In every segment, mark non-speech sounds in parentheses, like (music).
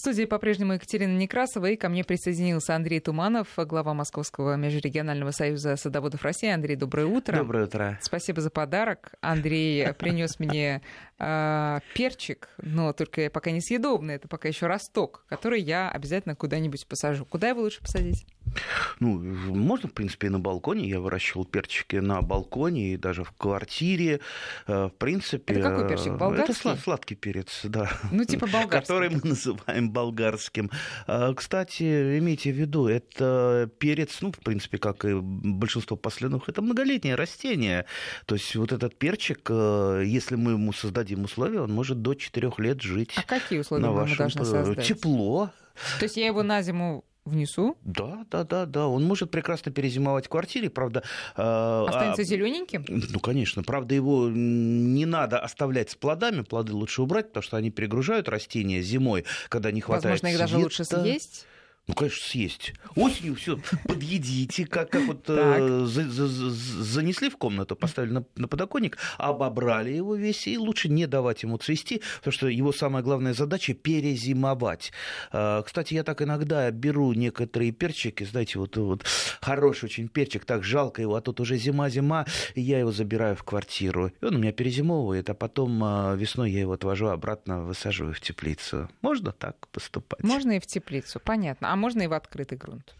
студии по-прежнему Екатерина Некрасова, и ко мне присоединился Андрей Туманов, глава Московского межрегионального союза садоводов России. Андрей, доброе утро. Доброе утро. Спасибо за подарок. Андрей (laughs) принес мне э, перчик, но только пока не съедобный, это пока еще росток, который я обязательно куда-нибудь посажу. Куда его лучше посадить? Ну, можно, в принципе, и на балконе. Я выращивал перчики на балконе и даже в квартире. Э, в принципе... Это какой перчик? Болгарский? Это сладкий перец, да. Ну, типа (laughs) болгарский. Который мы называем болгарским. А, кстати, имейте в виду, это перец, ну, в принципе, как и большинство последних, это многолетнее растение. То есть вот этот перчик, э, если мы ему создадим условия, он может до 4 лет жить. А какие условия на вашем... мы должны создать? Тепло. То есть я его на зиму внесу? Да, да, да, да. Он может прекрасно перезимовать в квартире, правда. Э, Останется а, зелененьким? Ну, конечно. Правда, его не надо оставлять с плодами. Плоды лучше убрать, потому что они перегружают растения зимой, когда не хватает Возможно, их света. даже лучше съесть? Ну, конечно, съесть. Осенью все подъедите, как, как вот э, за, за, занесли в комнату, поставили на, на подоконник, обобрали его весь, и лучше не давать ему цвести, потому что его самая главная задача перезимовать. Э, кстати, я так иногда беру некоторые перчики, знаете, вот, вот хороший очень перчик, так жалко его, а тут уже зима-зима, и я его забираю в квартиру. И он у меня перезимовывает, а потом э, весной я его отвожу обратно, высаживаю в теплицу. Можно так поступать? Можно и в теплицу, понятно. А можно и в открытый грунт?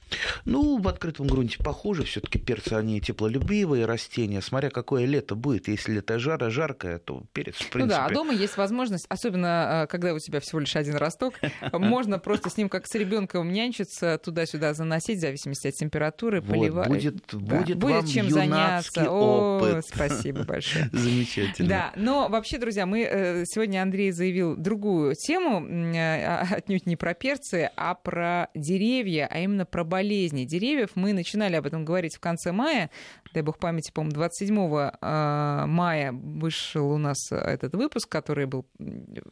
Ну, в открытом грунте похуже. Все-таки перцы, они теплолюбивые растения. Смотря какое лето будет. Если лето жара, жаркое, то перец, в принципе... Ну да, а дома есть возможность, особенно э, когда у тебя всего лишь один росток, (laughs) можно просто с ним как с ребенком нянчиться, туда-сюда заносить, в зависимости от температуры, поливать. Будет, будет, будет вам чем заняться. Опыт. О, (laughs) спасибо большое. Замечательно. Да, но вообще, друзья, мы э, сегодня Андрей заявил другую тему, э, отнюдь не про перцы, а про деревья, а именно про болезни деревьев. Мы начинали об этом говорить в конце мая. Дай бог памяти, по-моему, 27 а, мая вышел у нас этот выпуск, который был...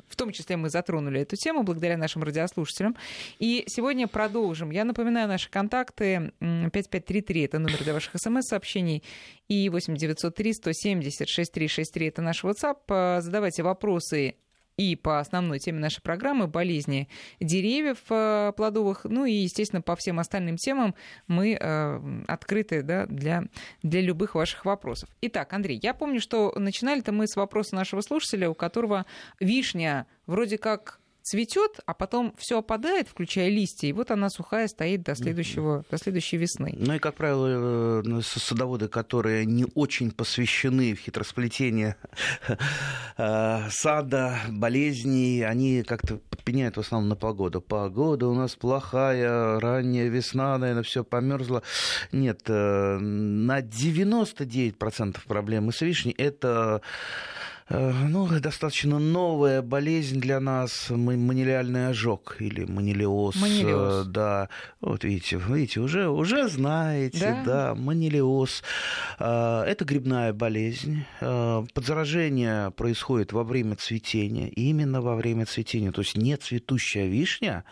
В том числе мы затронули эту тему благодаря нашим радиослушателям. И сегодня продолжим. Я напоминаю наши контакты. 5533 — это номер для ваших смс-сообщений. И 8903 170 6363 — это наш WhatsApp. Задавайте вопросы и по основной теме нашей программы болезни деревьев э, плодовых, ну и, естественно, по всем остальным темам мы э, открыты да, для, для любых ваших вопросов. Итак, Андрей, я помню, что начинали-то мы с вопроса нашего слушателя, у которого вишня вроде как цветет, а потом все опадает, включая листья, и вот она сухая стоит до, следующего, до следующей весны. Ну и, как правило, э, садоводы, которые не очень посвящены в хитросплетение (laughs) э, сада, болезней, они как-то подпеняют в основном на погоду. Погода у нас плохая, ранняя весна, наверное, все померзло. Нет, э, на 99% проблемы с вишней это ну, достаточно новая болезнь для нас, манилиальный ожог или манилиоз. Манилиоз. Э, да, вот видите, видите, уже, уже знаете, да, да манилиоз. Э, это грибная болезнь. Подзаражение происходит во время цветения, именно во время цветения. То есть не цветущая вишня,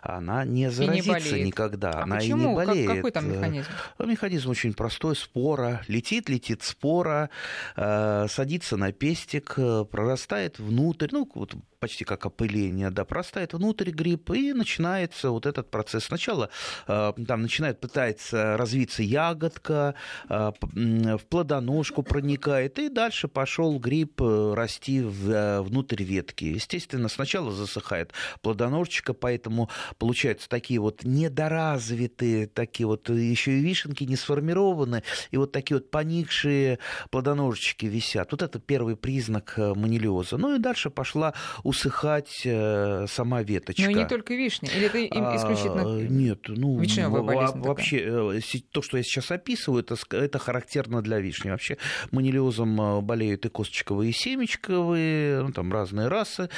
она не заразится не никогда. А она почему? и не болеет. Как, какой там механизм? Механизм очень простой. Спора. Летит, летит спора, садится на песнь листик э, прорастает внутрь, ну, вот почти как опыление, да, простает внутрь гриб, и начинается вот этот процесс. Сначала э, там начинает, пытается развиться ягодка, э, в плодоножку проникает, и дальше пошел гриб э, расти внутрь ветки. Естественно, сначала засыхает плодоножечка, поэтому получаются такие вот недоразвитые, такие вот еще и вишенки не сформированы, и вот такие вот поникшие плодоножечки висят. Вот это первый признак манилиоза. Ну и дальше пошла усыхать э, сама веточка. Но не только вишни, или это исключительно а, Нет, ну, болезнь вообще такая? Э, то, что я сейчас описываю, это, это характерно для вишни. Вообще манилиозом э, болеют и косточковые, и семечковые, ну, там разные расы,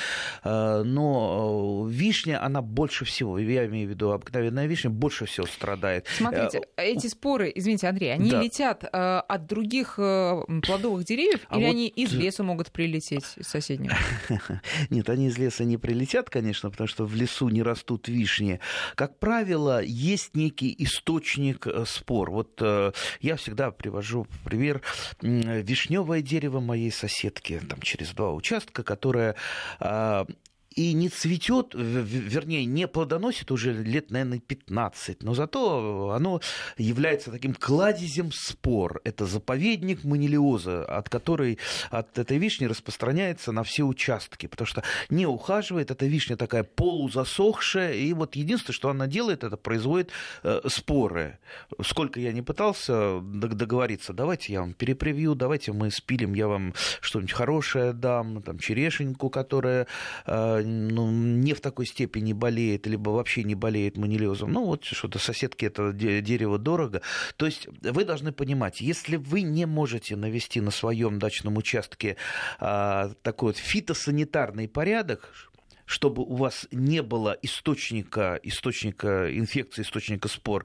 но вишня, она больше всего, я имею в виду обыкновенная вишня, больше всего страдает. Смотрите, эти споры, извините, Андрей, они да. летят от других плодовых деревьев, а или вот... они из леса могут прилететь из соседнего? (laughs) Нет, они из леса не прилетят, конечно, потому что в лесу не растут вишни. Как правило, есть некий источник э, спор. Вот э, я всегда привожу пример вишневое дерево моей соседки, там через два участка, которое а, и не цветет, вернее, не плодоносит уже лет, наверное, 15, но зато оно является таким кладезем спор. Это заповедник манилиоза, от которой от этой вишни распространяется на все участки, потому что не ухаживает, эта вишня такая полузасохшая, и вот единственное, что она делает, это производит э, споры. Сколько я не пытался договориться, давайте я вам перепревью, давайте мы спилим, я вам что-нибудь хорошее дам, там, черешеньку, которая э, ну, не в такой степени болеет, либо вообще не болеет манилиозом. Ну, вот что-то соседке это дерево дорого. То есть вы должны понимать, если вы не можете навести на своем дачном участке а, такой вот фитосанитарный порядок, чтобы у вас не было источника, источника инфекции, источника спор,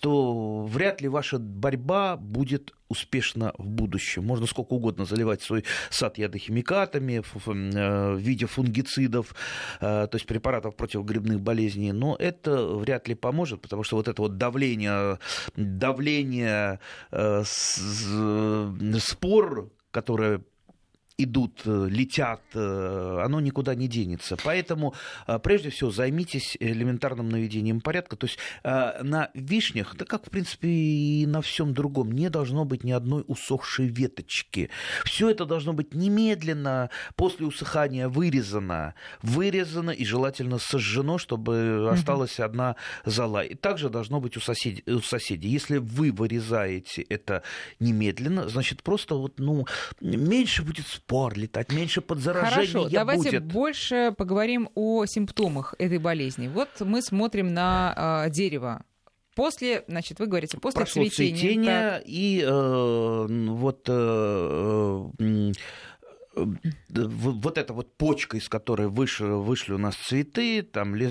то вряд ли ваша борьба будет успешна в будущем. Можно сколько угодно заливать свой сад ядохимикатами э, в виде фунгицидов, э, то есть препаратов против грибных болезней, но это вряд ли поможет, потому что вот это вот давление, давление э, спор, которое идут, э, летят, э, оно никуда не денется. Поэтому, э, прежде всего, займитесь элементарным наведением порядка. То есть на вишнях, да как, в принципе, и на всем другом, не должно быть ни одной усохшей веточки. Все это должно быть немедленно, после усыхания вырезано, вырезано и желательно сожжено, чтобы осталась угу. одна зола. И также должно быть у соседей, у соседей. Если вы вырезаете это немедленно, значит, просто вот, ну, меньше будет спор летать, меньше подзаражения Хорошо, давайте будет. больше поговорим о симптомах этой болезни. Вот мы смотрим на э, дерево. После, значит, вы говорите, после Прошло цветения. цветение и э, вот э, э вот эта вот почка, из которой вышли, вышли у нас цветы, там ли,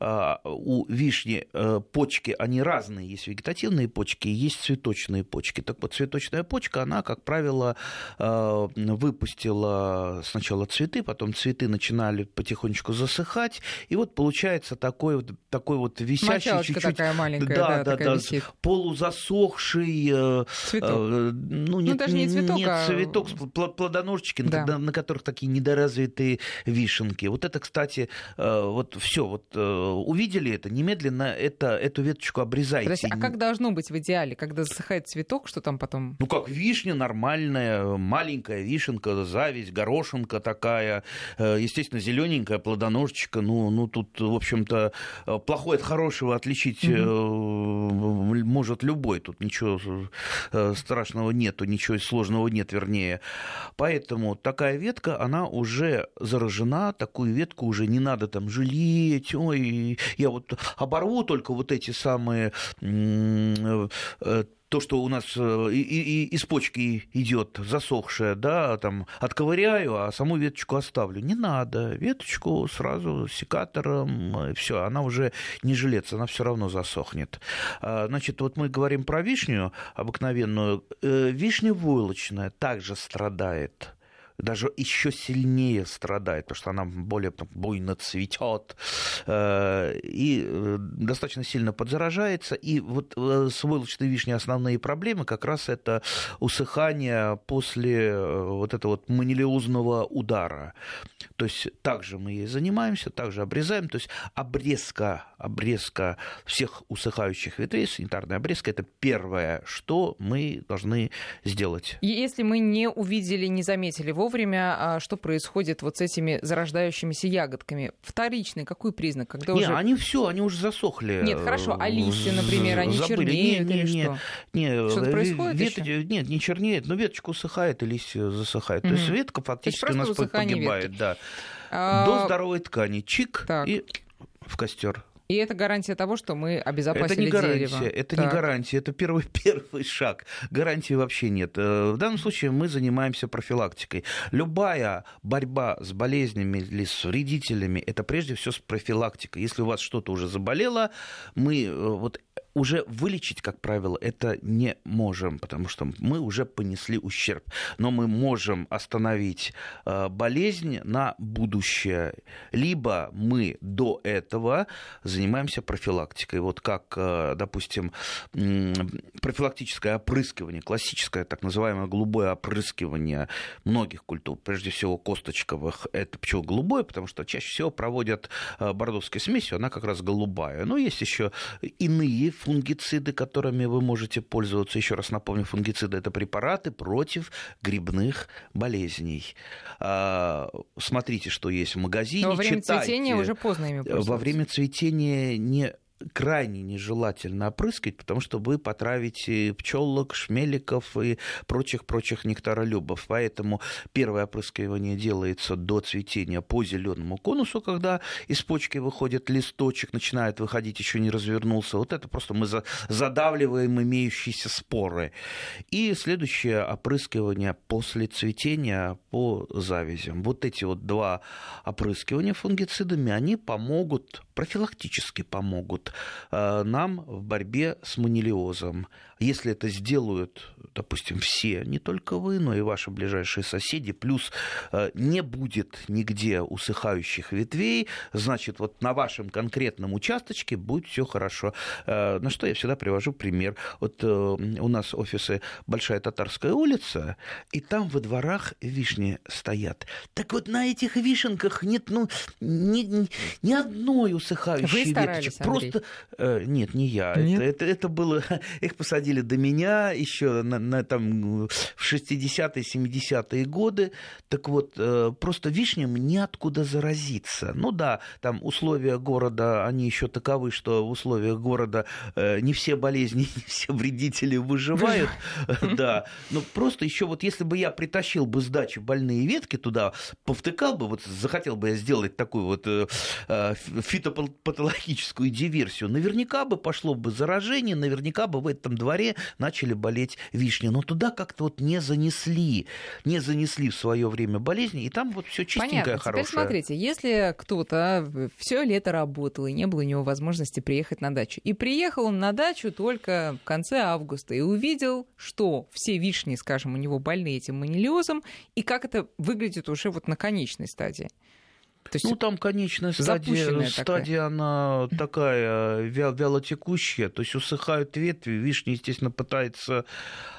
а, у вишни э, почки, они разные, есть вегетативные почки, есть цветочные почки. Так вот, цветочная почка, она, как правило, э, выпустила сначала цветы, потом цветы начинали потихонечку засыхать, и вот получается такой вот, такой вот висящий чуть-чуть... такая маленькая, да, да, да, да висит. полузасохший... Э, цветок. Ну, нет, ну, даже не цветок, нет, а... цветок плодоносный ножички, да. на которых такие недоразвитые вишенки. Вот это, кстати, э, вот все, вот э, увидели это, немедленно это, эту веточку обрезайте. Подожди, а как должно быть в идеале, когда засыхает цветок, что там потом? Ну, как вишня нормальная, маленькая вишенка, зависть, горошинка такая, э, естественно, зелененькая плодоножечка, ну, ну тут, в общем-то, плохое от хорошего отличить угу. может любой, тут ничего страшного нету, ничего сложного нет, вернее. Поэтому Поэтому такая ветка, она уже заражена, такую ветку уже не надо там жалеть, ой, я вот оборву только вот эти самые э, то, что у нас э, и, и, из почки идет засохшая, да, там отковыряю, а саму веточку оставлю. Не надо. Веточку сразу секатором, все, она уже не жилец, она все равно засохнет. А, значит, вот мы говорим про вишню обыкновенную. Э, вишня войлочная также страдает даже еще сильнее страдает, потому что она более там, буйно цветет э, и э, достаточно сильно подзаражается. И вот э, с войлочной вишней основные проблемы как раз это усыхание после вот этого вот манилиозного удара. То есть также мы ей занимаемся, также обрезаем. То есть обрезка, обрезка всех усыхающих ветвей, санитарная обрезка, это первое, что мы должны сделать. Если мы не увидели, не заметили вовремя, а что происходит вот с этими зарождающимися ягодками? Вторичный какой признак? Когда не, уже... они все, они уже засохли. Нет, хорошо, а листья, например, они Забыли. чернеют не, не, или не, что? Не, Что-то происходит вет... еще? Нет, не чернеет, но веточка усыхает, и листья засыхают. Угу. То есть ветка фактически у нас погибает. Ветки. Да. А... До здоровой ткани. Чик так. и в костер. И это гарантия того, что мы обезопасили это не гарантия, дерево. Это так. не гарантия, это первый, (laughs) первый шаг. Гарантии вообще нет. Э, в данном случае мы занимаемся профилактикой. Любая борьба с болезнями или с вредителями, это прежде всего с профилактикой. Если у вас что-то уже заболело, мы э, вот уже вылечить, как правило, это не можем, потому что мы уже понесли ущерб. Но мы можем остановить э, болезнь на будущее. Либо мы до этого занимаемся профилактикой. Вот как, э, допустим, профилактическое опрыскивание, классическое так называемое голубое опрыскивание многих культур, прежде всего косточковых, это почему голубое, потому что чаще всего проводят э, бордовской смесью, она как раз голубая. Но есть еще иные фунгициды, которыми вы можете пользоваться. Еще раз напомню, фунгициды – это препараты против грибных болезней. А, смотрите, что есть в магазине. Но во время читайте. цветения уже поздно ими пользоваться. Во время цветения не крайне нежелательно опрыскивать, потому что вы потравите пчелок, шмеликов и прочих-прочих нектаролюбов. Поэтому первое опрыскивание делается до цветения по зеленому конусу, когда из почки выходит листочек, начинает выходить, еще не развернулся. Вот это просто мы задавливаем имеющиеся споры. И следующее опрыскивание после цветения по завязям. Вот эти вот два опрыскивания фунгицидами, они помогут, профилактически помогут Э, нам в борьбе с манилиозом. Если это сделают, допустим, все, не только вы, но и ваши ближайшие соседи, плюс э, не будет нигде усыхающих ветвей, значит, вот на вашем конкретном участочке будет все хорошо. Э, на что я всегда привожу пример. Вот у нас офисы Большая Татарская улица, и там во дворах вишни стоят. Так вот на этих вишенках нет ну, ни, ни одной усыхающей веточки. Просто Э, нет, не я. Нет? Это, это, это было... (laughs) Их посадили до меня еще на, на, там, в 60-е, 70-е годы. Так вот, э, просто вишням неоткуда заразиться. Ну да, там условия города, они еще таковы, что в условиях города э, не все болезни, (laughs) не все вредители выживают. (laughs) Да, но просто еще вот если бы я притащил бы с дачи больные ветки туда, повтыкал бы, вот захотел бы я сделать такую вот фитопатологическую диверсию. Наверняка бы пошло бы заражение, наверняка бы в этом дворе начали болеть вишни. Но туда как-то вот не занесли, не занесли в свое время болезни, и там вот все чистенькое, Понятно. хорошее. Теперь смотрите, если кто-то все лето работал, и не было у него возможности приехать на дачу, и приехал он на дачу только в конце августа, и увидел, что все вишни, скажем, у него больны этим манилиозом, и как это выглядит уже вот на конечной стадии. То есть ну, там конечная стадия, стадия она такая вялотекущая, то есть усыхают ветви, вишня, естественно, пытается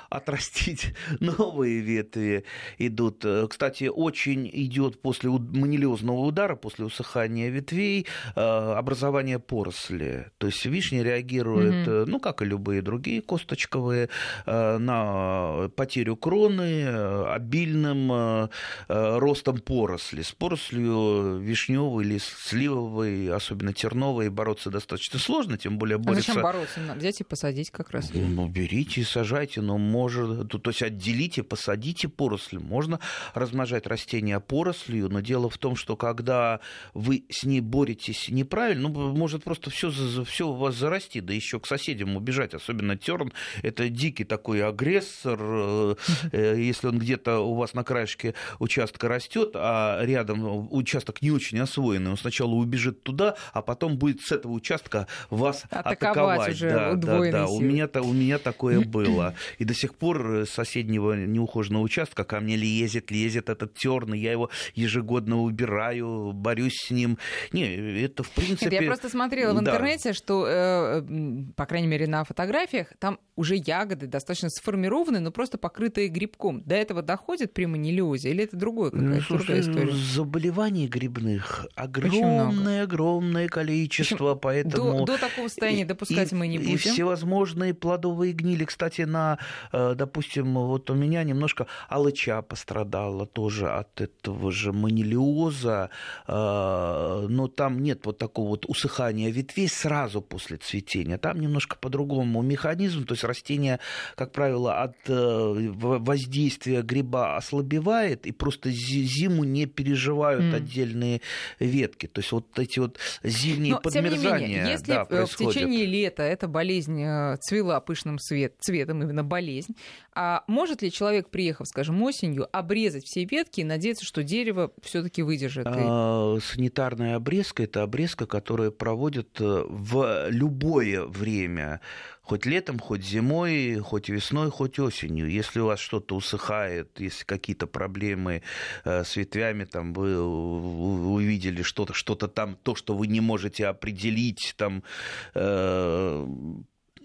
отрастить (laughs) новые ветви идут. Кстати, очень идет после манилиозного удара, после усыхания ветвей, э, образование поросли. То есть вишня реагирует, mm ну, как и любые другие косточковые, э, на потерю кроны обильным ростом поросли. С порослью вишневой или сливовой, особенно терновой, бороться достаточно сложно, тем более борется... А зачем бороться? Взять и посадить как раз. Ну, берите и сажайте, но может, то есть отделите, посадите поросль. Можно размножать растения порослью, но дело в том, что когда вы с ней боретесь неправильно, ну, может просто все, все у вас зарасти, да еще к соседям убежать, особенно терн, это дикий такой агрессор, э, э, если он где-то у вас на краешке участка растет, а рядом участок не очень освоенный, он сначала убежит туда, а потом будет с этого участка вас атаковать. атаковать. Уже да, да, да. У меня, у меня такое (clears throat) было. И до сих сих пор с соседнего неухоженного участка ко мне лезет, лезет этот терн, я его ежегодно убираю, борюсь с ним. Не, это в принципе... Нет, я просто смотрела в интернете, да. что, э, по крайней мере, на фотографиях, там уже ягоды достаточно сформированы, но просто покрытые грибком. До этого доходит при манилиозе или это другое какая-то ну, другая история? Заболеваний грибных огромное, огромное количество, Причем поэтому... До, до такого состояния допускать и, мы не будем. И всевозможные плодовые гнили. Кстати, на Э, допустим, вот у меня немножко алыча пострадала тоже от этого же манилиоза, э, но там нет вот такого вот усыхания ветвей сразу после цветения. Там немножко по-другому механизм, то есть растение, как правило, от э, воздействия гриба ослабевает и просто зиму не переживают mm. отдельные ветки. То есть вот эти вот зимние Но, подмерзания. Тем не менее, если да, в течение лета эта болезнь цвела пышным цвет, цветом, именно болезнь, болезнь. А может ли человек, приехав, скажем, осенью, обрезать все ветки и надеяться, что дерево все-таки выдержит? А, санитарная обрезка это обрезка, которая проводят э, в любое время хоть летом, хоть зимой, хоть весной, хоть осенью. Если у вас что-то усыхает, если какие-то проблемы э, с ветвями, там вы увидели что-то, что-то там, то, что вы не можете определить, там э,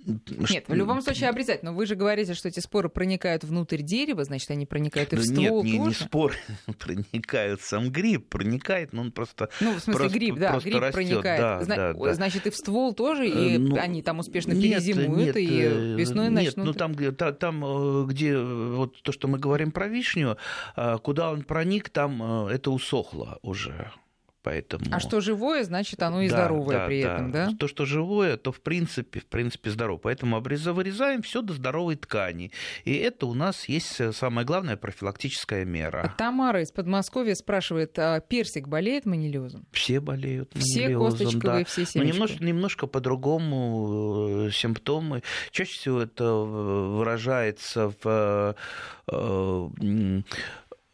нет, в любом случае обрезать. Но вы же говорите, что эти споры проникают внутрь дерева, значит, они проникают и в ствол Нет, не, не споры (laughs) проникают, сам гриб проникает, но он просто Ну, в смысле, просто, гриб, да, гриб растет. проникает. Да, Зна- да, да. Значит, и в ствол тоже, и ну, они там успешно нет, перезимуют, нет, и э, весной нет, начнут... ну там, где, там, э, где вот то, что мы говорим про вишню, э, куда он проник, там это усохло уже. Поэтому... А что живое, значит, оно и да, здоровое да, при да. этом, да? То, что живое, то в принципе, в принципе здорово. Поэтому обреза, вырезаем все до здоровой ткани. И это у нас есть э, самая главная профилактическая мера. Тамара из Подмосковья спрашивает, а персик болеет манилиозом? Все болеют Все косточковые, да. все семечки? Но немножко, немножко по-другому э, симптомы. Чаще всего это выражается в э, Э,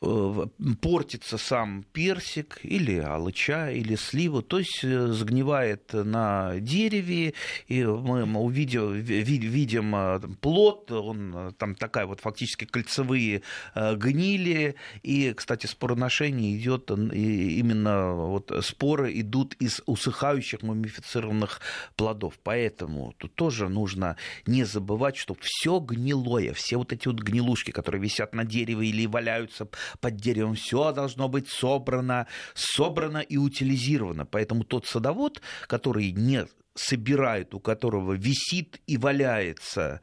портится сам персик или алыча, или сливу, то есть э, сгнивает на дереве, и мы увидим, видим э, плод, он там такая вот фактически кольцевые гнили, и, кстати, спороношение идет именно вот споры идут из усыхающих мумифицированных плодов, поэтому тут тоже нужно не забывать, что все гнилое, все вот эти вот гнилушки, которые висят на дереве или валяются под деревом. Все должно быть собрано, собрано и утилизировано. Поэтому тот садовод, который не собирает, у которого висит и валяется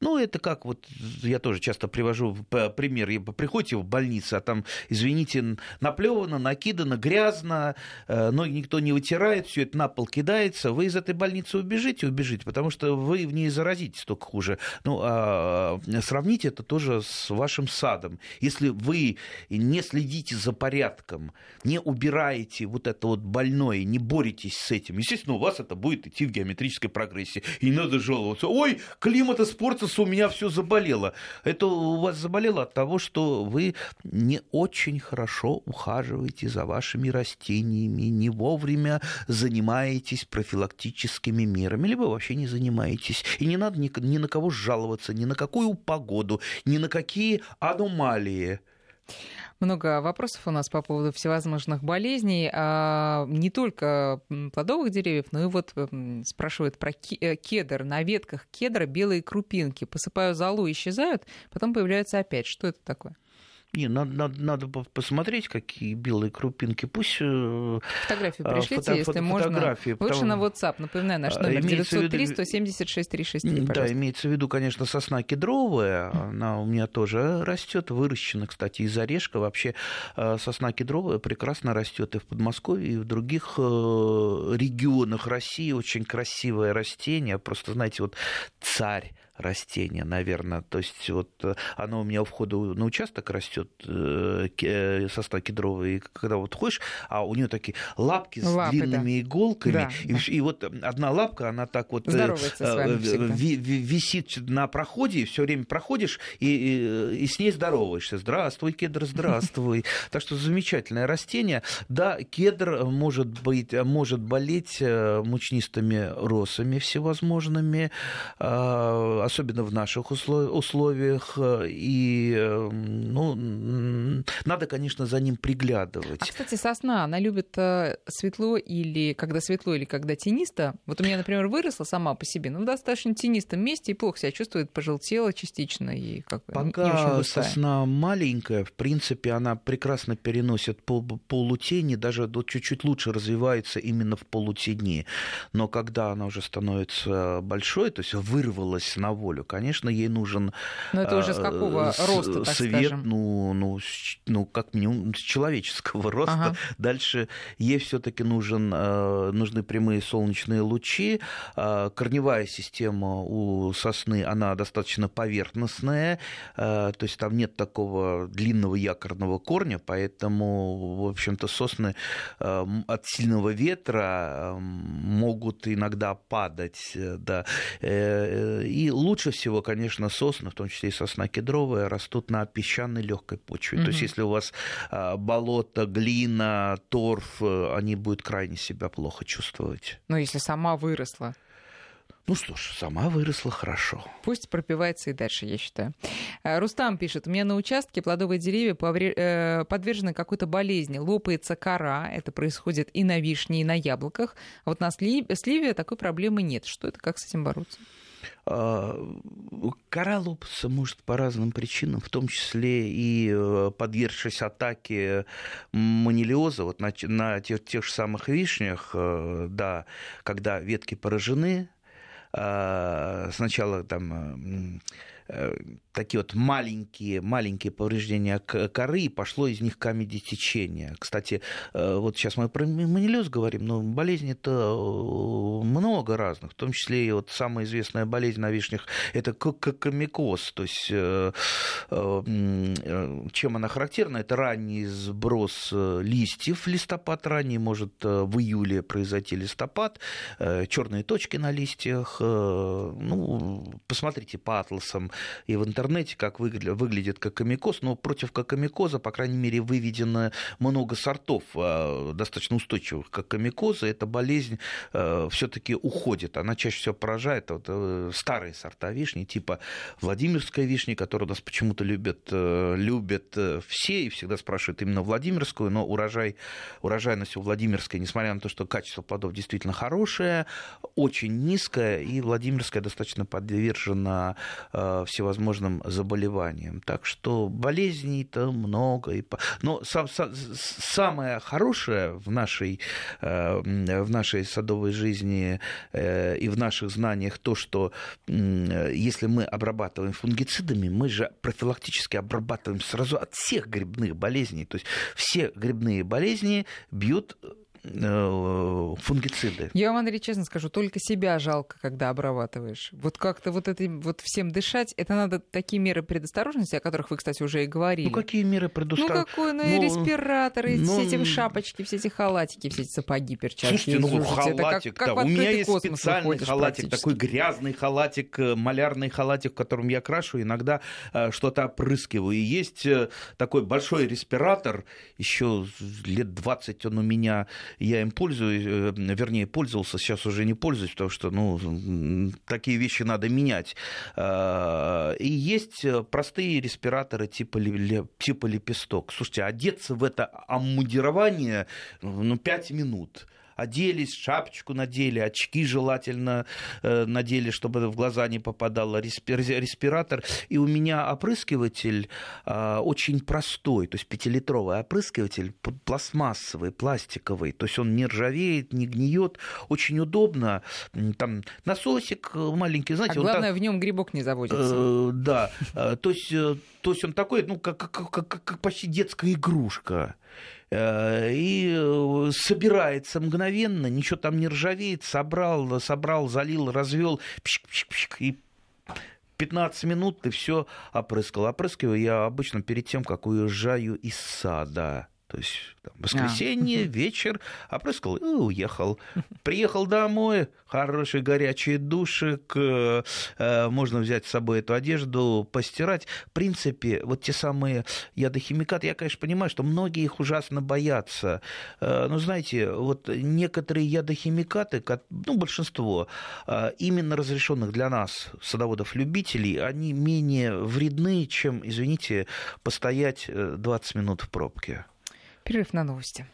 ну, это как вот, я тоже часто привожу пример, приходите в больницу, а там, извините, наплевано, накидано, грязно, э, ноги никто не вытирает, все это на пол кидается, вы из этой больницы убежите, убежите, потому что вы в ней заразитесь только хуже. Ну, а сравните это тоже с вашим садом. Если вы не следите за порядком, не убираете вот это вот больное, не боретесь с этим, естественно, у вас это будет идти в геометрической прогрессии. И надо жаловаться, ой, климат испортился, у меня все заболело. Это у вас заболело от того, что вы не очень хорошо ухаживаете за вашими растениями, не вовремя занимаетесь профилактическими мерами, либо вообще не занимаетесь. И не надо ни, ни на кого жаловаться, ни на какую погоду, ни на какие аномалии. Много вопросов у нас по поводу всевозможных болезней, а не только плодовых деревьев, но и вот спрашивают про э, кедр. На ветках кедра белые крупинки. Посыпаю золу, исчезают, потом появляются опять. Что это такое? Не, надо, надо, надо посмотреть, какие белые крупинки. Пусть... Э, фотографию а, пришлите, фото, если фото, можно. Лучше потому... на WhatsApp, напоминаю, наш а, номер 903 176 363, Да, имеется в виду, конечно, сосна кедровая. Она у меня тоже растет, выращена, кстати, из орешка. Вообще э, сосна кедровая прекрасно растет и в Подмосковье, и в других э, регионах России. Очень красивое растение. Просто, знаете, вот царь растение, наверное. То есть вот э, оно у меня у входа на участок растет, э, э, сосна кедровый, и когда вот ходишь, а у нее такие лапки с Лапы, длинными да. иголками, да, и, да. и вот одна лапка, она так вот висит на проходе, и все время проходишь, и, и, и с ней здороваешься. Здравствуй, кедр, здравствуй. (laughs) Так что замечательное растение. Да, кедр может быть, может болеть мучнистыми росами всевозможными, а, особенно в наших условиях. Э, и э, ну, надо, конечно, за ним приглядывать. А, кстати, сосна, она любит э, светло или когда светло, или когда тенисто. Вот у меня, например, выросла сама по себе, ну, в достаточно тенистом месте и плохо себя чувствует, пожелтела частично. И как Пока не сосна маленькая, в принципе, она прекрасно переносит пол полутени, даже чуть-чуть лучше развивается именно в полутени. Но когда она уже становится большой, то есть вырвалась на волю. Конечно, ей нужен Но это уже с какого э, роста, так свет, скажем? Ну, ну, ну, как минимум, с человеческого (laughs) роста. Ага. Дальше ей все таки нужен, э, нужны прямые солнечные лучи. Э, корневая система у сосны, она достаточно поверхностная, то есть там нет такого длинного якорного корня, поэтому, в общем-то, сосны от сильного ветра могут иногда падать, да, и лучше всего, конечно, сосны, в том числе и сосна кедровая, растут на песчаной легкой почве. Угу. То есть, если у вас а, болото, глина, торф, э, они будут крайне себя плохо чувствовать. Но если сама выросла. Ну что ж, сама выросла хорошо. Пусть пропивается и дальше, я считаю. Э, Рустам пишет, у меня на участке плодовые деревья э, подвержены какой-то болезни. Лопается кора, это происходит и на вишне, и на яблоках. А вот на сливе такой проблемы нет. Что это, как с этим бороться? А, кора лопаться может по разным причинам, в том числе и э, подвергшись атаке манилиоза, вот на, на тех, тех же самых вишнях, да, когда ветки поражены, а, сначала там Э, такие вот маленькие, маленькие повреждения коры, и пошло из них камедитечение. Кстати, э, вот сейчас мы про манилез говорим, но болезней это э, много разных, в том числе и вот самая известная болезнь на вишнях – это комикоз, то есть чем она характерна? Это ранний сброс листьев, листопад ранний, может в июле произойти листопад, черные точки на листьях, ну, посмотрите по атласам и в интернете, как выглядит, кокомикоз, но против кокомикоза, по крайней мере, выведено много сортов а, достаточно устойчивых кокомикоза. Эта болезнь а, все-таки уходит. Она чаще всего поражает вот, э, старые сорта вишни, типа Владимирской вишни, которую нас почему-то любят, э, любят э, все и всегда спрашивают именно Владимирскую, но урожай, урожайность у Владимирской, несмотря на то, что качество плодов действительно хорошее, очень низкое, и Владимирская достаточно подвержена всевозможным заболеваниям. Так что болезней-то много. Но сам, сам, самое хорошее в нашей, э, в нашей садовой жизни э, и в наших знаниях то, что если мы обрабатываем фунгицидами, мы же профилактически обрабатываем сразу от всех грибных болезней. То есть все грибные болезни бьют фунгициды. Я вам, Андрей, честно скажу, только себя жалко, когда обрабатываешь. Вот как-то вот это вот всем дышать, это надо такие меры предосторожности, о которых вы, кстати, уже и говорили. Ну, какие меры предосторожности? Ну, какой, ну, ну респираторы, ну, все эти шапочки, все эти халатики, все эти сапоги, перчатки. Слушайте, ну, халатик, как, у меня есть специальный халатик, такой грязный халатик, э, малярный халатик, в котором я крашу, иногда э, что-то опрыскиваю. И есть такой большой респиратор, еще лет 20 он у меня я им пользуюсь, э, вернее, пользовался, сейчас уже не пользуюсь, потому что, ну, такие вещи надо менять. А, и есть простые респираторы типа, типа лепесток. Слушайте, одеться в это обмундирование, ну, 5 минут оделись, шапочку надели, очки желательно э, надели, чтобы в глаза не попадало респиратор. И у меня опрыскиватель э, очень простой, то есть пятилитровый опрыскиватель, пластмассовый, пластиковый, то есть он не ржавеет, не гниет, очень удобно. Там насосик маленький, знаете. А главное, так... в нем грибок не заводится. Э, да, э, то есть, то есть он такой, ну, как, как, как, как почти детская игрушка. Э, и э, собирается мгновенно, ничего там не ржавеет, собрал, собрал, залил, развел, и 15 минут ты все опрыскал. Опрыскиваю я обычно перед тем, как уезжаю из сада. То есть там, воскресенье, а. (laughs) вечер, опрыскал и уехал. Приехал домой, хороший горячий душик, э, э, можно взять с собой эту одежду, постирать. В принципе, вот те самые ядохимикаты, я, конечно, понимаю, что многие их ужасно боятся. Э, но, знаете, вот некоторые ядохимикаты, ну, большинство, именно разрешенных для нас, садоводов-любителей, они менее вредны, чем, извините, постоять 20 минут в пробке. Перерыв на новости.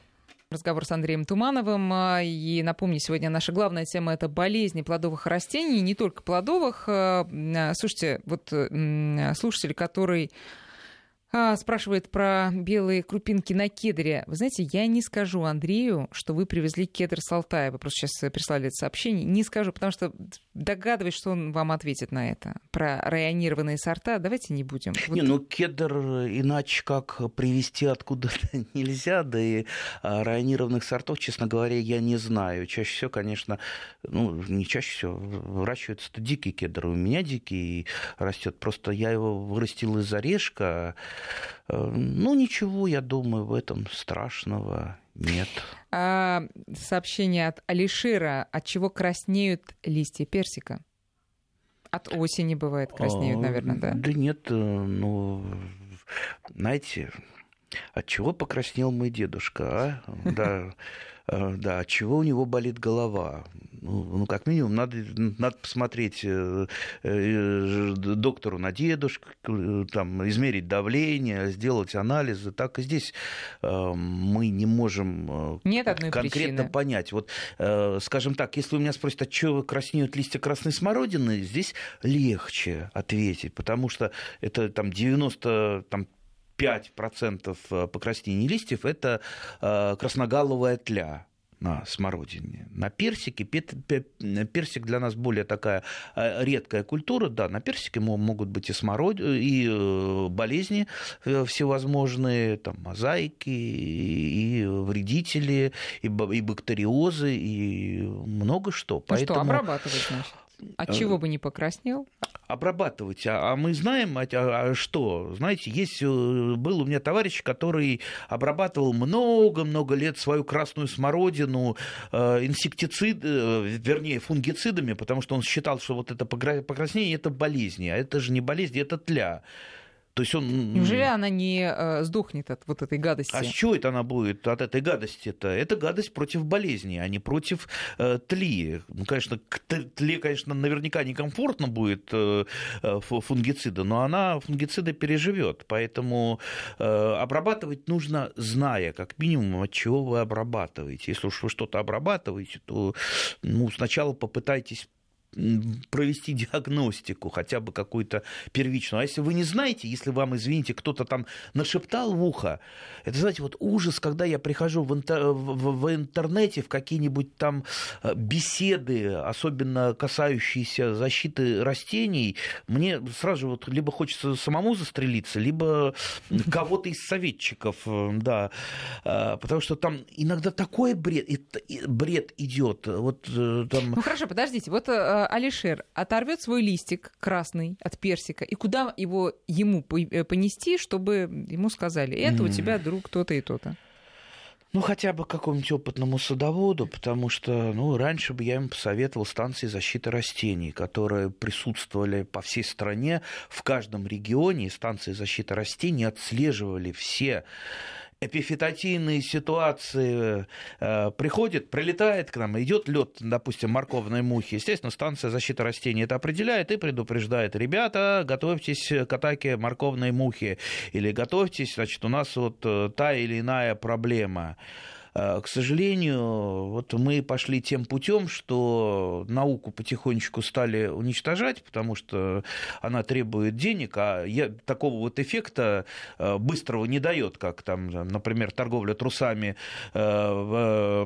Разговор с Андреем Тумановым. А, и напомню, сегодня наша главная тема – это болезни плодовых растений, не только плодовых. А, а, слушайте, вот слушатель, который а, спрашивает про белые крупинки на кедре. Вы знаете, я не скажу Андрею, что вы привезли кедр с Алтая. Вы просто сейчас прислали это сообщение. Не скажу, потому что догадываюсь, что он вам ответит на это. Про районированные сорта давайте не будем. Вот... Не, ну кедр иначе как привезти откуда-то (laughs) нельзя, да и а, районированных сортов, честно говоря, я не знаю. Чаще всего, конечно, ну не чаще всего, выращивается дикий кедр. У меня дикий растет. Просто я его вырастил из орешка, Э, ну, ничего, я думаю, в этом страшного нет. А, сообщение от Алишира. От чего краснеют листья персика? От осени бывает краснеют, а, наверное, да? Да нет, э, ну, знаете, от чего покраснел мой дедушка, а? (laughs) Да, э, да, от чего у него болит голова? Ну, ну, как минимум, надо, надо посмотреть э, э, доктору на дедушку, там, измерить давление, сделать анализы. Так и здесь мы не можем Нет одной конкретно причины. понять. Вот, скажем так, если у меня спросят, от чего краснеют листья красной смородины, здесь легче ответить, потому что это там 90 там, 5% покраснений листьев – это э, красногаловая тля на смородине. На персике, персик для нас более такая э, редкая культура, да, на персике могут быть и, смород... и э, болезни э, всевозможные, там, мозаики, и вредители, и бактериозы, и много что. Ну Поэтому... что, обрабатывать, значит? От чего бы не покраснел? Обрабатывать. А, а мы знаем, а, а что? Знаете, есть, э, был у меня товарищ, который обрабатывал много-много лет свою красную смородину э, инсектицид, э, вернее, фунгицидами, потому что он считал, что вот это покраснение – это болезни, а это же не болезни, это тля. То есть он... Неужели она не э, сдохнет от вот этой гадости? А с чего это она будет от этой гадости-то? Это гадость против болезни, а не против э, тли. Ну, конечно, к тле, конечно, наверняка некомфортно будет э, э фунгицида, но она фунгициды переживет. Поэтому э, обрабатывать нужно, зная, как минимум, от чего вы обрабатываете. Если уж вы что-то обрабатываете, то ну, сначала попытайтесь провести диагностику, хотя бы какую-то первичную. А если вы не знаете, если вам, извините, кто-то там нашептал в ухо, это, знаете, вот ужас, когда я прихожу в, интер... в, в интернете в какие-нибудь там э, беседы, особенно касающиеся защиты растений, мне сразу вот либо хочется самому застрелиться, либо кого-то из советчиков, э, да, э, потому что там иногда такой бред, бред идет. Вот там... Ну хорошо, подождите, вот Алишер оторвет свой листик красный от персика, и куда его ему э, понести, чтобы ему сказали, это у тебя друг то-то и то-то? Ну, хотя бы какому-нибудь опытному садоводу, потому что, ну, раньше бы я им посоветовал станции защиты растений, которые присутствовали по всей стране, в каждом регионе, станции защиты растений отслеживали все эпифитатийные ситуации э, приходит, прилетает к нам, идет лед, допустим, морковной мухи, естественно, станция защиты растений это определяет и предупреждает, ребята, готовьтесь к атаке морковной мухи, или готовьтесь, значит, у нас вот э, та или иная проблема. Э, к сожалению, вот мы пошли тем путем, что науку потихонечку стали уничтожать, потому что она требует денег, а я, такого вот эффекта э, быстрого не дает, как там, например, торговля трусами э,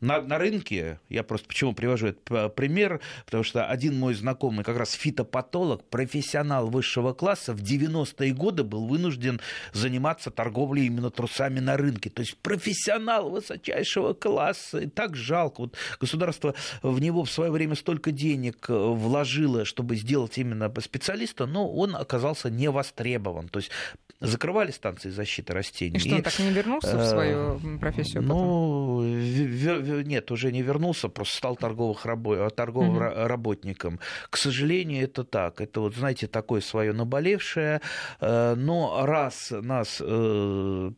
на, на рынке. Я просто почему привожу этот пример, потому что один мой знакомый, как раз фитопатолог, профессионал высшего класса, в 90-е годы был вынужден заниматься торговлей именно трусами на рынке. То есть профессионал высочайшего класса. И так жалко. Вот государство в него в свое время столько денег э, вложило, чтобы сделать именно специалиста, но он оказался не востребован. То есть закрывали станции защиты растений. И что, он так и не вернулся в свою э, профессию Ну, нет, уже не вернулся, просто стал торговых рабо... торговым угу. работником. К сожалению, это так. Это вот, знаете, такое свое наболевшее. Э, но раз нас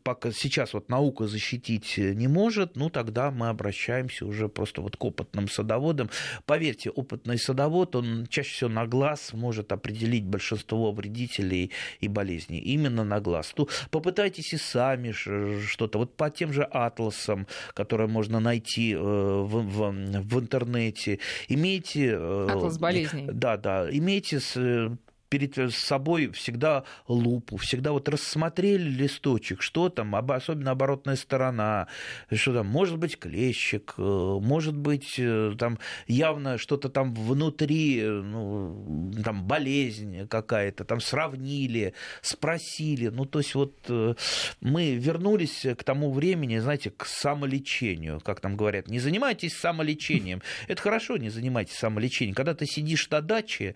пока сейчас вот наука защитить не может, ну тогда мы обращаемся уже просто вот к опытным садоводам. Поверьте, опытный садовод, он чаще всего на глаз может определить большинство вредителей и болезней. Именно на глаз. Ну, попытайтесь и сами что-то. Вот по тем же атласам, которые можно найти э, в, в, в интернете. Имейте... Э, Атлас болезней. Да, да. Имейте перед собой всегда лупу, всегда вот рассмотрели листочек, что там, особенно оборотная сторона, что там, может быть клещик, э, может быть э, там явно что-то там внутри, э, ну, там болезнь какая-то, там сравнили, спросили, ну то есть вот мы вернулись к тому времени, знаете, к самолечению, как там говорят, не занимайтесь самолечением, это хорошо, не занимайтесь самолечением, когда ты сидишь на даче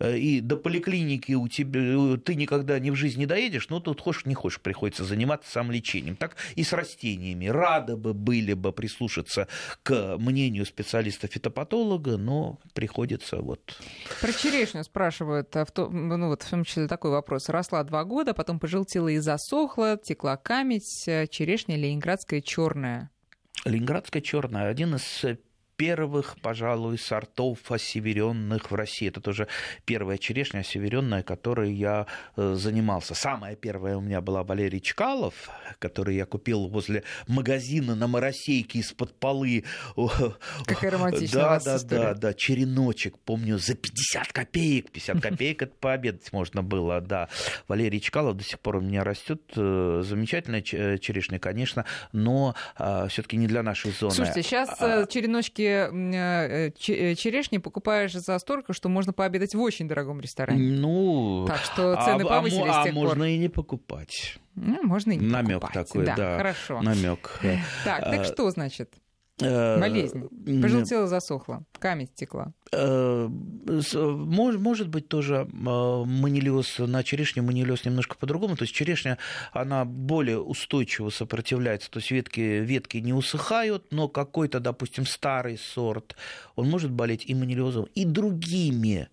и до поликлиники у тебя, ты никогда ни в жизни не доедешь, но тут хочешь не хочешь, приходится заниматься самолечением. Так и с растениями. Рады бы были бы прислушаться к мнению специалиста-фитопатолога, но приходится вот... Про черешню спрашивают, а ну вот в том числе такой вопрос. Росла два года, потом пожелтела и засохла, текла камедь, черешня ленинградская черная. Ленинградская черная один из первых, пожалуй, сортов осеверенных в России. Это тоже первая черешня осеверенная, которой я э, занимался. Самая первая у меня была Валерий Чкалов, который я купил возле магазина на Моросейке из-под полы. Какая романтичная да, да, история. да, да, череночек, помню, за 50 копеек. 50 копеек это пообедать можно было, да. Валерий Чкалов до сих пор у меня растет. Э, замечательная черешня, конечно, но а, все-таки не для нашей зоны. Слушайте, сейчас а, э, череночки Э, э, черешни покупаешь за столько, что можно пообедать в очень дорогом ресторане. Ну, так что а цены а, повысились а, а можно и не покупать. Ну, можно и не Намек покупать. такой, да. да. Хорошо. Намек. (laughs) Так, так а, что значит? Э, Болезнь. Пожелтела, засохла. Камень стекла. Э, может быть, тоже э, манилиоз на черешне манилиоз немножко по-другому. То есть черешня, она более устойчиво сопротивляется. То есть ветки, ветки не усыхают, но какой-то, допустим, старый сорт, он может болеть и манилиозом, и другими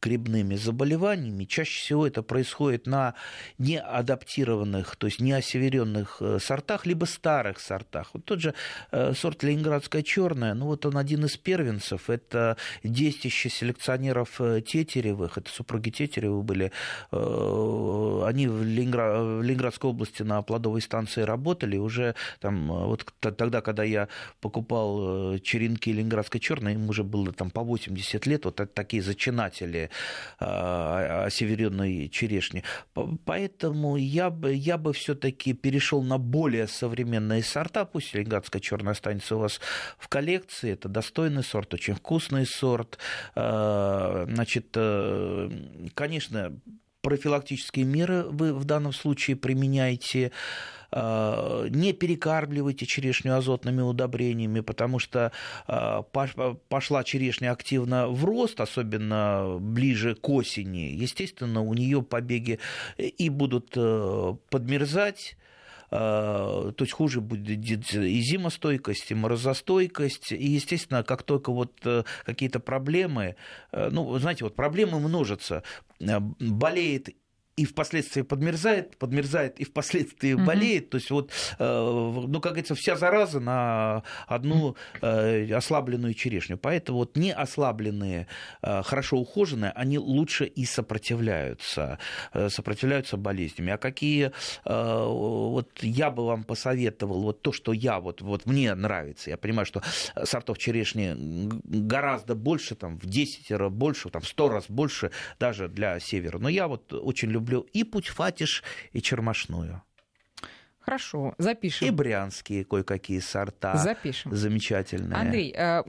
грибными заболеваниями. Чаще всего это происходит на неадаптированных, то есть неосеверенных э, сортах, либо старых сортах. Вот тот же э, сорт Ленинградская черная, ну вот он один из первенцев, это детище селекционеров э, Тетеревых, это супруги Тетеревы были, они в, Ленинград, в Ленинградской области на плодовой станции работали, уже там, вот тогда, когда я покупал черенки Ленинградской черной, им уже было там по 80 лет, вот такие зачинатели о северной черешне. Поэтому я бы, я бы все-таки перешел на более современные сорта. Пусть ленинградская черная останется у вас в коллекции. Это достойный сорт, очень вкусный сорт. А, значит, э, конечно, профилактические меры вы в данном случае применяете. Э, не перекармливайте черешню азотными удобрениями, потому что э, пошла черешня активно в рост, особенно ближе к осени. Естественно, у нее побеги и будут э, подмерзать, то есть хуже будет и зимостойкость, и морозостойкость, и, естественно, как только вот какие-то проблемы, ну, знаете, вот проблемы множатся, болеет и впоследствии подмерзает, подмерзает и впоследствии угу. болеет. То есть вот, э, ну, как говорится, вся зараза на одну э, ослабленную черешню. Поэтому вот не ослабленные, э, хорошо ухоженные, они лучше и сопротивляются, сопротивляются болезнями. А какие, вот я бы вам посоветовал, вот то, что я, вот, вот мне нравится, я понимаю, что сортов черешни гораздо больше, там, в 10 раз больше, там, в 100 раз больше даже для севера. Но я вот очень люблю люблю и Путь-Фатиш, и Чермашную. Хорошо, запишем. И брянские кое-какие сорта. Запишем. Замечательные. Андрей, э,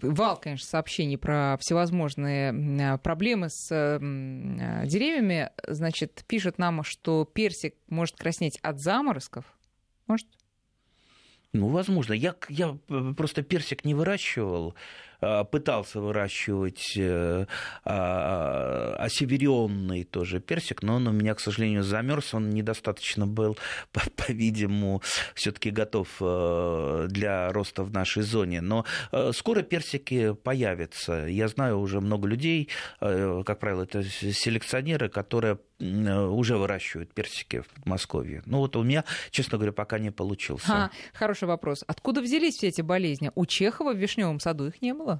вал, конечно, сообщений про всевозможные э, проблемы с э, деревьями. Значит, пишет нам, что персик может краснеть от заморозков. Может? Ну, возможно. Я, я просто персик не выращивал. Э, пытался выращивать э, а, осеверенный тоже персик, но он у меня, к сожалению, замерз, он недостаточно был, (laughs) по-видимому, все-таки готов э, для роста в нашей зоне. Но скоро персики появятся. Я знаю уже много людей, как правило, это селекционеры, которые уже выращивают персики в Москве. Ну вот у меня, честно говоря, пока не получился. А, хороший вопрос. Откуда взялись все эти болезни? У Чехова в Вишневом саду их не было? Было?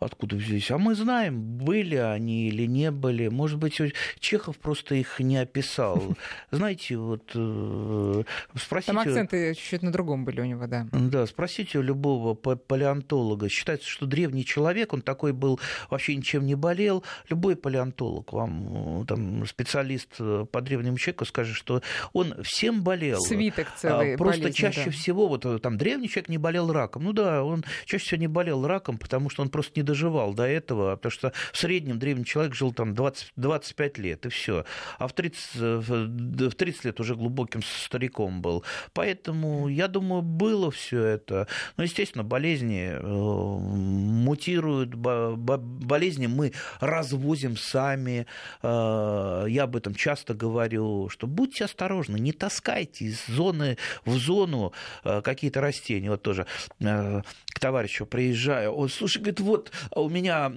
Откуда взялись? А мы знаем, были они или не были. Может быть, Чехов просто их не описал. (laughs) Знаете, вот э, спросите... Там акценты чуть-чуть на другом были у него, да. Да, спросите у любого палеонтолога. Считается, что древний человек, он такой был, вообще ничем не болел. Любой палеонтолог, вам там специалист э, по древнему человеку скажет, что он всем болел. Свиток целый Просто болезни, чаще да. всего, вот э, там древний человек не болел раком. Ну да, он чаще всего не болел раком, потому что он просто не доживал до этого, потому что в среднем древний человек жил там 20, 25 лет, и все. А в 30, в 30 лет уже глубоким стариком был. Поэтому, я думаю, было все это. Но, естественно, болезни э, мутируют, болезни мы развозим сами. Я об этом часто говорю, что будьте осторожны, не таскайте из зоны в зону какие-то растения. Вот тоже к товарищу приезжаю, он, слушай, говорит, вот у меня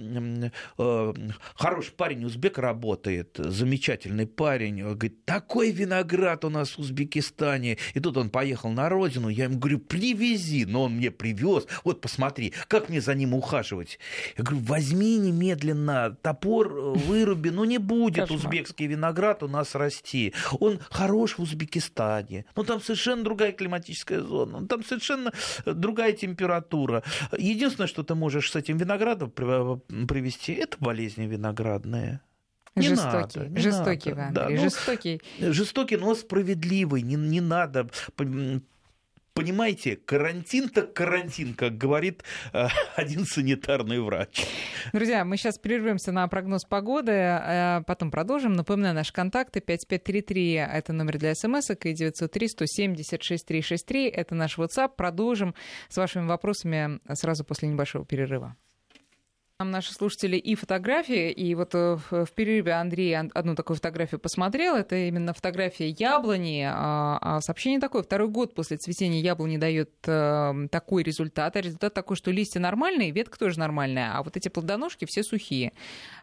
хороший парень узбек работает, замечательный парень, говорит, такой виноград у нас в Узбекистане. И тут он поехал на родину, я ему говорю, привези, но он мне привез, вот посмотри, как мне за ним ухаживать. Я говорю, возьми немедленно топор, выруби, ну не будет Кошмар. узбекский виноград у нас расти. Он хорош в Узбекистане, но там совершенно другая климатическая зона, там совершенно другая температура. Единственное, что ты можешь с этим виноградом привести, это болезни виноградные. Не жестокий, надо, не жестокий надо. Иван, да, ну, жестокий. Жестокий, но справедливый, не, не надо понимаете, карантин так карантин, как говорит э, (laughs) один санитарный врач. Друзья, мы сейчас прервемся на прогноз погоды, э, потом продолжим. Напоминаю, наши контакты 5533 — это номер для смс и 903 170 6363 — это наш WhatsApp. Продолжим с вашими вопросами сразу после небольшого перерыва. Нам наши слушатели и фотографии, и вот э, в перерыве Андрей одну такую фотографию посмотрел, это именно фотография яблони, а, а сообщение такое, второй год после цветения яблони дает э, такой результат, а результат такой, что листья нормальные, ветка тоже нормальная, а вот эти плодоножки все сухие.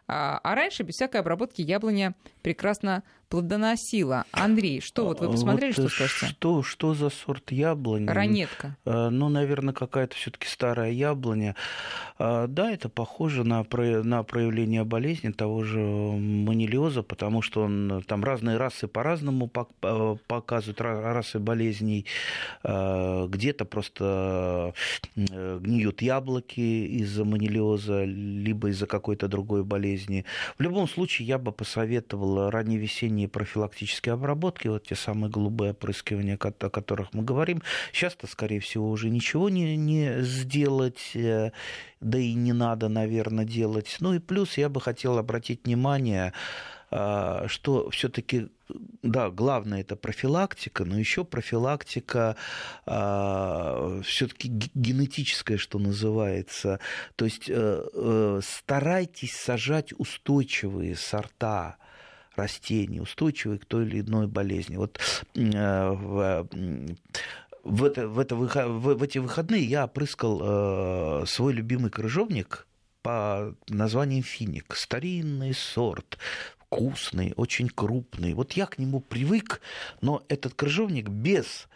А, а раньше без всякой обработки яблоня прекрасно плодоносила. Андрей, что вот вы посмотрели, вот что скажете? Что, что за сорт яблони? Ранетка. Э, ну, наверное, какая-то все-таки старая яблоня. А, да, это похоже на, на проявление болезни того же манилиоза, потому что он, там разные расы по-разному показывают, расы болезней. А, где-то просто э, гниют яблоки из-за манилиоза, либо из-за какой-то другой болезни. В любом случае, я бы посоветовал ранневесенний ранние профилактические обработки, вот те самые голубые опрыскивания, о которых мы говорим, сейчас-то, скорее всего, уже ничего не, не сделать, э, да и не надо, наверное, делать. Ну и плюс я бы хотел обратить внимание, э, что все-таки да, главное это профилактика, но еще профилактика э, все-таки генетическая, что называется. То есть э, э, старайтесь сажать устойчивые сорта растений, устойчивые к той или иной болезни. Вот э, в в, это, в, это, в, в эти выходные я опрыскал э, свой любимый крыжовник по названию финик. Старинный сорт, вкусный, очень крупный. Вот я к нему привык, но этот крыжовник без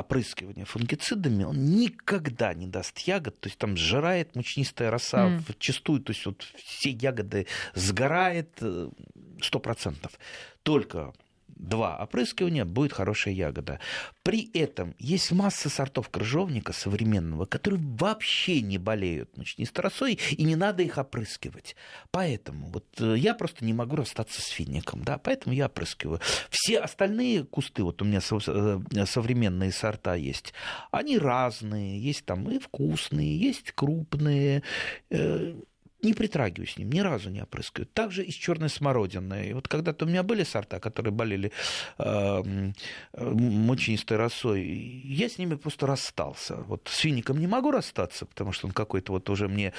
опрыскивания фунгицидами, он никогда не даст ягод, то есть там сжирает мучнистая роса mm. вчастую, то есть вот все ягоды сгорает э, сто процентов. Только два опрыскивания, будет хорошая ягода. При этом есть масса сортов крыжовника современного, которые вообще не болеют мучнистой росой, и не надо их опрыскивать. Поэтому вот э, я просто не могу расстаться с фиником, да, поэтому я опрыскиваю. Все остальные кусты, вот у меня э, современные сорта есть, они разные, есть там и вкусные, есть крупные, э, не притрагиваюсь с ним, ни разу не опрыскиваю. Также и с черной смородиной. Вот когда-то у меня были сорта, которые болели э, росой, я с ними просто расстался. Вот с фиником не могу расстаться, потому что он какой-то вот уже мне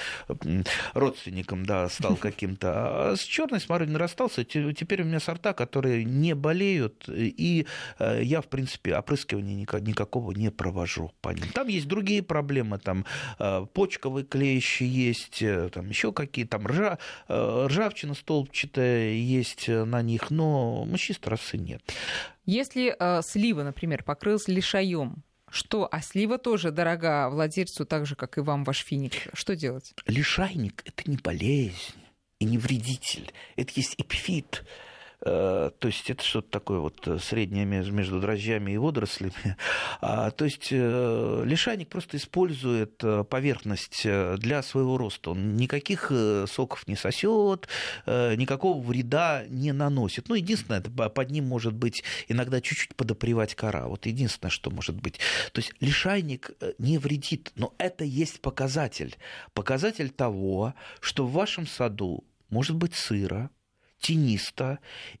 родственником да, стал каким-то. А с черной смородиной расстался. Теперь у меня сорта, которые не болеют, и э, я, в принципе, опрыскивания никакого не провожу по ним. Там есть другие проблемы, там э, почковый клещ есть, э, там еще какие там ржа, э, ржавчина столбчатая есть на них, но мучистой росы нет. Если э, слива, например, покрылась лишаем, что, а слива тоже дорога владельцу, так же, как и вам ваш финик. Что делать? Лишайник – это не болезнь и не вредитель. Это есть эпифит. Э, то есть это что-то такое вот э, среднее между дрожжами и водорослями. (laughs) А, то есть э, лишайник просто использует поверхность для своего роста. Он никаких соков не сосет, никакого вреда не наносит. Ну, единственное, под ним может быть иногда чуть-чуть подопревать кора. Вот единственное, что может быть. То есть лишайник не вредит, но это есть показатель. Показатель того, что в вашем саду может быть сыро, тенисто,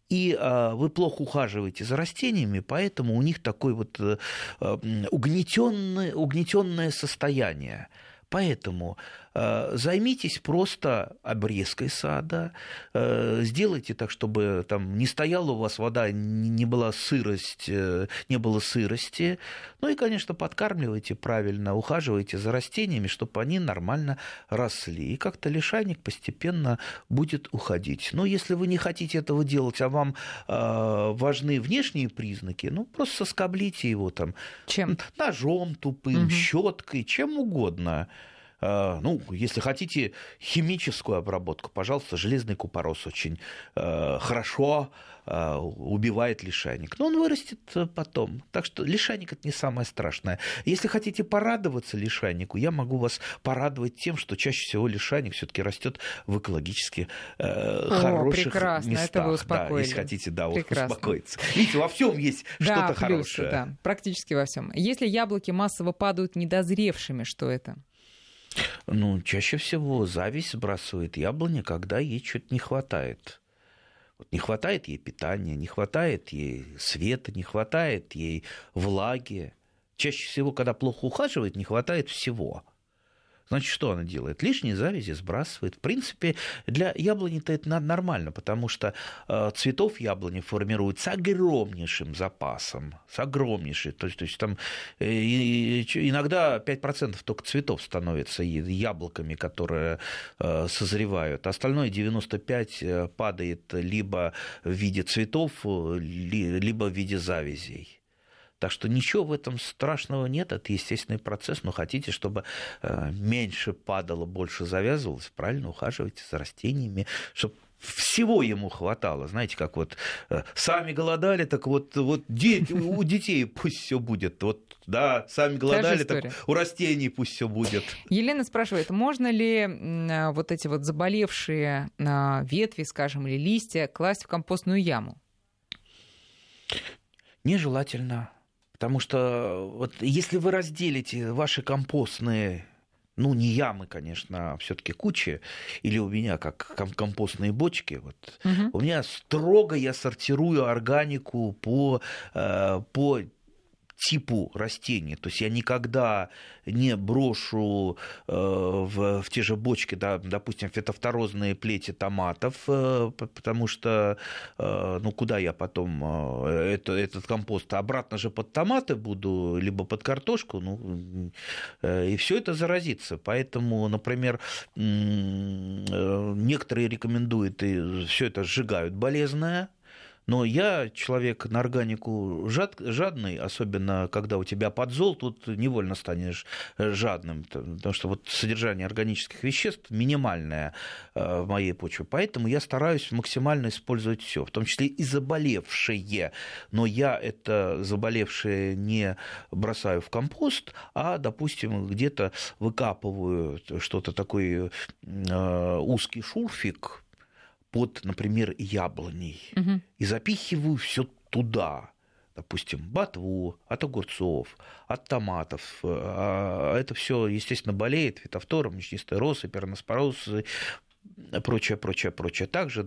и э, вы плохо ухаживаете за растениями, поэтому у них такое вот э, угнетенное, угнетенное состояние. Поэтому займитесь просто обрезкой сада, э, сделайте так, чтобы там не стояла у вас вода, не была сырость, не было сырости. Ну и, конечно, подкармливайте правильно, ухаживайте за растениями, чтобы они нормально росли. И как-то лишайник постепенно будет уходить. Но если вы не хотите этого делать, а вам важны внешние признаки, ну просто соскоблите его там чем? ножом тупым, угу. щеткой, чем угодно. А, ну, если хотите химическую обработку, пожалуйста, железный купорос очень э, хорошо э, убивает лишайник. Но он вырастет э, потом. Так что лишайник это не самое страшное. Если хотите порадоваться лишайнику, я могу вас порадовать тем, что чаще всего лишайник все-таки растет в экологически э, О, хороших прекрасно, местах. Это вы да, если хотите, да, прекрасно. успокоиться. Видите, во всем есть (laughs) что-то хорошее. Да, практически во всем. Если яблоки массово падают недозревшими, что это? Ну, чаще всего зависть сбрасывает яблони, когда ей что-то не хватает. Вот не хватает ей питания, не хватает ей света, не хватает ей влаги. Чаще всего, когда плохо ухаживает, не хватает всего – Значит, что она делает? Лишние завязи сбрасывает. В принципе, для яблони-то это нормально, потому что э, цветов яблони формируют с огромнейшим запасом, с огромнейшим. То есть, то есть там э, иногда 5% только цветов становятся яблоками, которые э, созревают. Остальное 95% падает либо в виде цветов, либо в виде завязей. Так что ничего в этом страшного нет, это естественный процесс, но хотите, чтобы э, меньше падало, больше завязывалось, правильно ухаживайте за растениями, чтобы всего ему хватало. Знаете, как вот э, сами голодали, так вот, вот дети, у детей пусть все будет. Вот, да, сами голодали, так у растений пусть все будет. Елена спрашивает, можно ли э, вот эти вот заболевшие ветви, скажем, или листья класть в компостную яму? Нежелательно. Потому что вот если вы разделите ваши компостные ну, не ямы, конечно, а все-таки кучи, или у меня как компостные бочки. Вот. Угу. У меня строго я сортирую органику по, э, по типу растений. То есть я никогда не брошу э, в, в те же бочки, да, допустим, фитофторозные плети томатов, э, потому что, э, ну, куда я потом это, этот компост обратно же под томаты буду, либо под картошку, ну, и все это заразится. Поэтому, например, некоторые рекомендуют и все это сжигают болезное, но я человек на органику жад, жадный, особенно когда у тебя подзол, тут невольно станешь э, жадным, потому что вот содержание органических веществ минимальное э, в моей почве. Поэтому я стараюсь максимально использовать все, в том числе и заболевшие. Но я это заболевшее не бросаю в компост, а, допустим, где-то выкапываю что-то такой э, узкий шурфик, под, например, яблоней угу. и запихиваю все туда допустим, ботву, от огурцов, от томатов. А это все, естественно, болеет фитофтором, нечистой росы, перноспороз, прочее, прочее, прочее. Также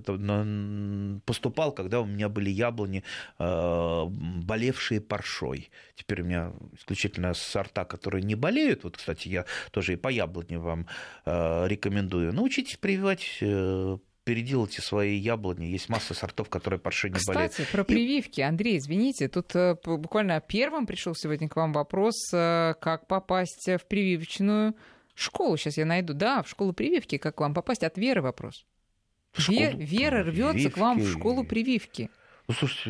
поступал, когда у меня были яблони, а, болевшие паршой. Теперь у меня исключительно сорта, которые не болеют. Вот, кстати, я тоже и по яблоне вам а, рекомендую. Научитесь прививать э, переделайте свои яблони. Есть масса сортов, которые парши не Кстати, болеют. Кстати, про прививки. Андрей, извините, тут э, буквально первым пришел сегодня к вам вопрос, э, как попасть в прививочную школу. Сейчас я найду. Да, в школу прививки. Как вам попасть? От Веры вопрос. Ве- Вера рвется к вам в школу прививки. Ну, слушайте,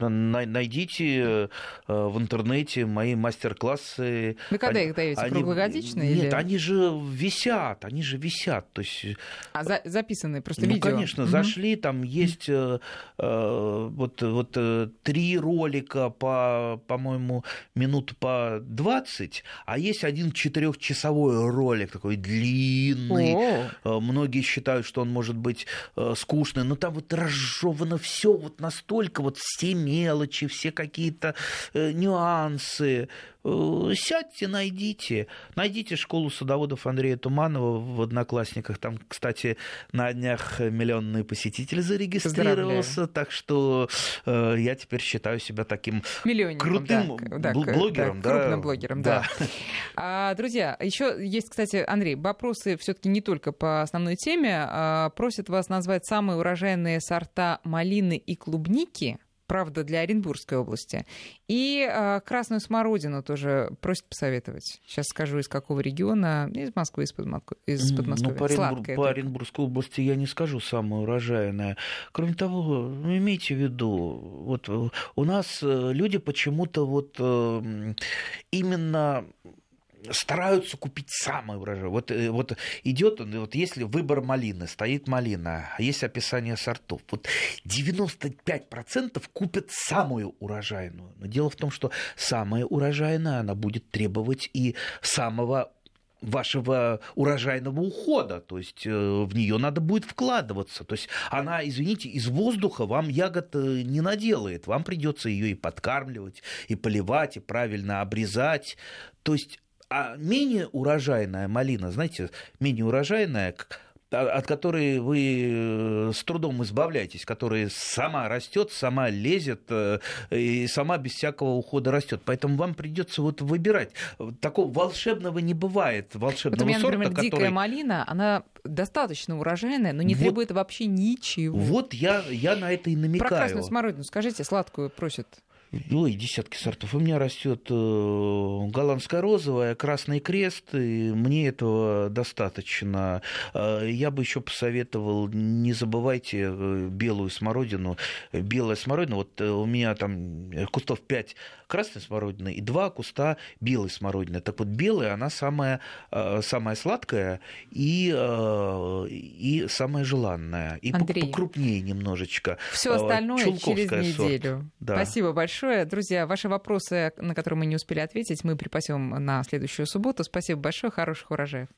найдите э, в интернете мои мастер-классы. Вы когда они, их даете? Они, Круглогодичные? Нет, или... они же висят, они же висят. То есть... А за, записанные просто ну, видео? конечно, угу. зашли, там есть э, э, вот, вот э, три ролика по, по-моему, минут по 20, а есть один четырехчасовой ролик, такой длинный. О. Многие считают, что он может быть скучный, но там вот разжевано все вот настолько настолько вот все мелочи, все какие-то э, нюансы. Э, сядьте, найдите. Найдите школу садоводов Андрея Туманова в Одноклассниках. Там, кстати, на днях миллионный посетитель зарегистрировался. Так что э, я теперь считаю себя таким крутым да, блогером. Да, крупным блогером, да. да. (laughs) А, друзья, еще есть, кстати, Андрей, вопросы все-таки не только по основной теме. А, просят вас назвать самые урожайные сорта малины и клубники правда, для Оренбургской области. И э, красную смородину тоже просят посоветовать. Сейчас скажу, из какого региона. Из Москвы, из, Подмоск... из Подмосковья. Ну, по, Оренбур... по Оренбургской области я не скажу самое урожайное. Кроме того, ну, имейте в виду, вот э, у нас э, люди почему-то вот э, именно стараются купить самый урожай. Вот, э, вот идет, вот если выбор малины, стоит малина, а есть описание сортов, вот 95% купят самую урожайную. Но дело в том, что самая урожайная, она будет требовать и самого вашего урожайного ухода, то есть э, в нее надо будет вкладываться. То есть она, извините, из воздуха вам ягод э, не наделает, вам придется ее и подкармливать, и поливать, и правильно обрезать. То есть а менее урожайная малина, знаете, менее урожайная, от которой вы э, с трудом избавляетесь, которая сама растет, сама лезет э, и сама без всякого ухода растет. Поэтому вам придется вот выбирать. Такого волшебного не бывает. Волшебного вот у меня, сорта, например, который... дикая малина, она достаточно урожайная, но не вот, требует вообще ничего. Вот я, я на это и намекаю. Про красную смородину скажите, сладкую просят. Ой, десятки сортов. У меня растет э, голландская розовая, красный крест, и мне этого достаточно. Э, я бы еще посоветовал, не забывайте э, белую смородину. Белая смородина, вот у меня там кустов 5 красной смородины и 2 куста белой смородины. Так вот, белая, она самая, самая сладкая и, и самая желанная. И Андрей, покрупнее немножечко. Все остальное через неделю. Да. Спасибо большое. Друзья, ваши вопросы, на которые мы не успели ответить, мы припасем на следующую субботу. Спасибо большое. Хороших урожаев.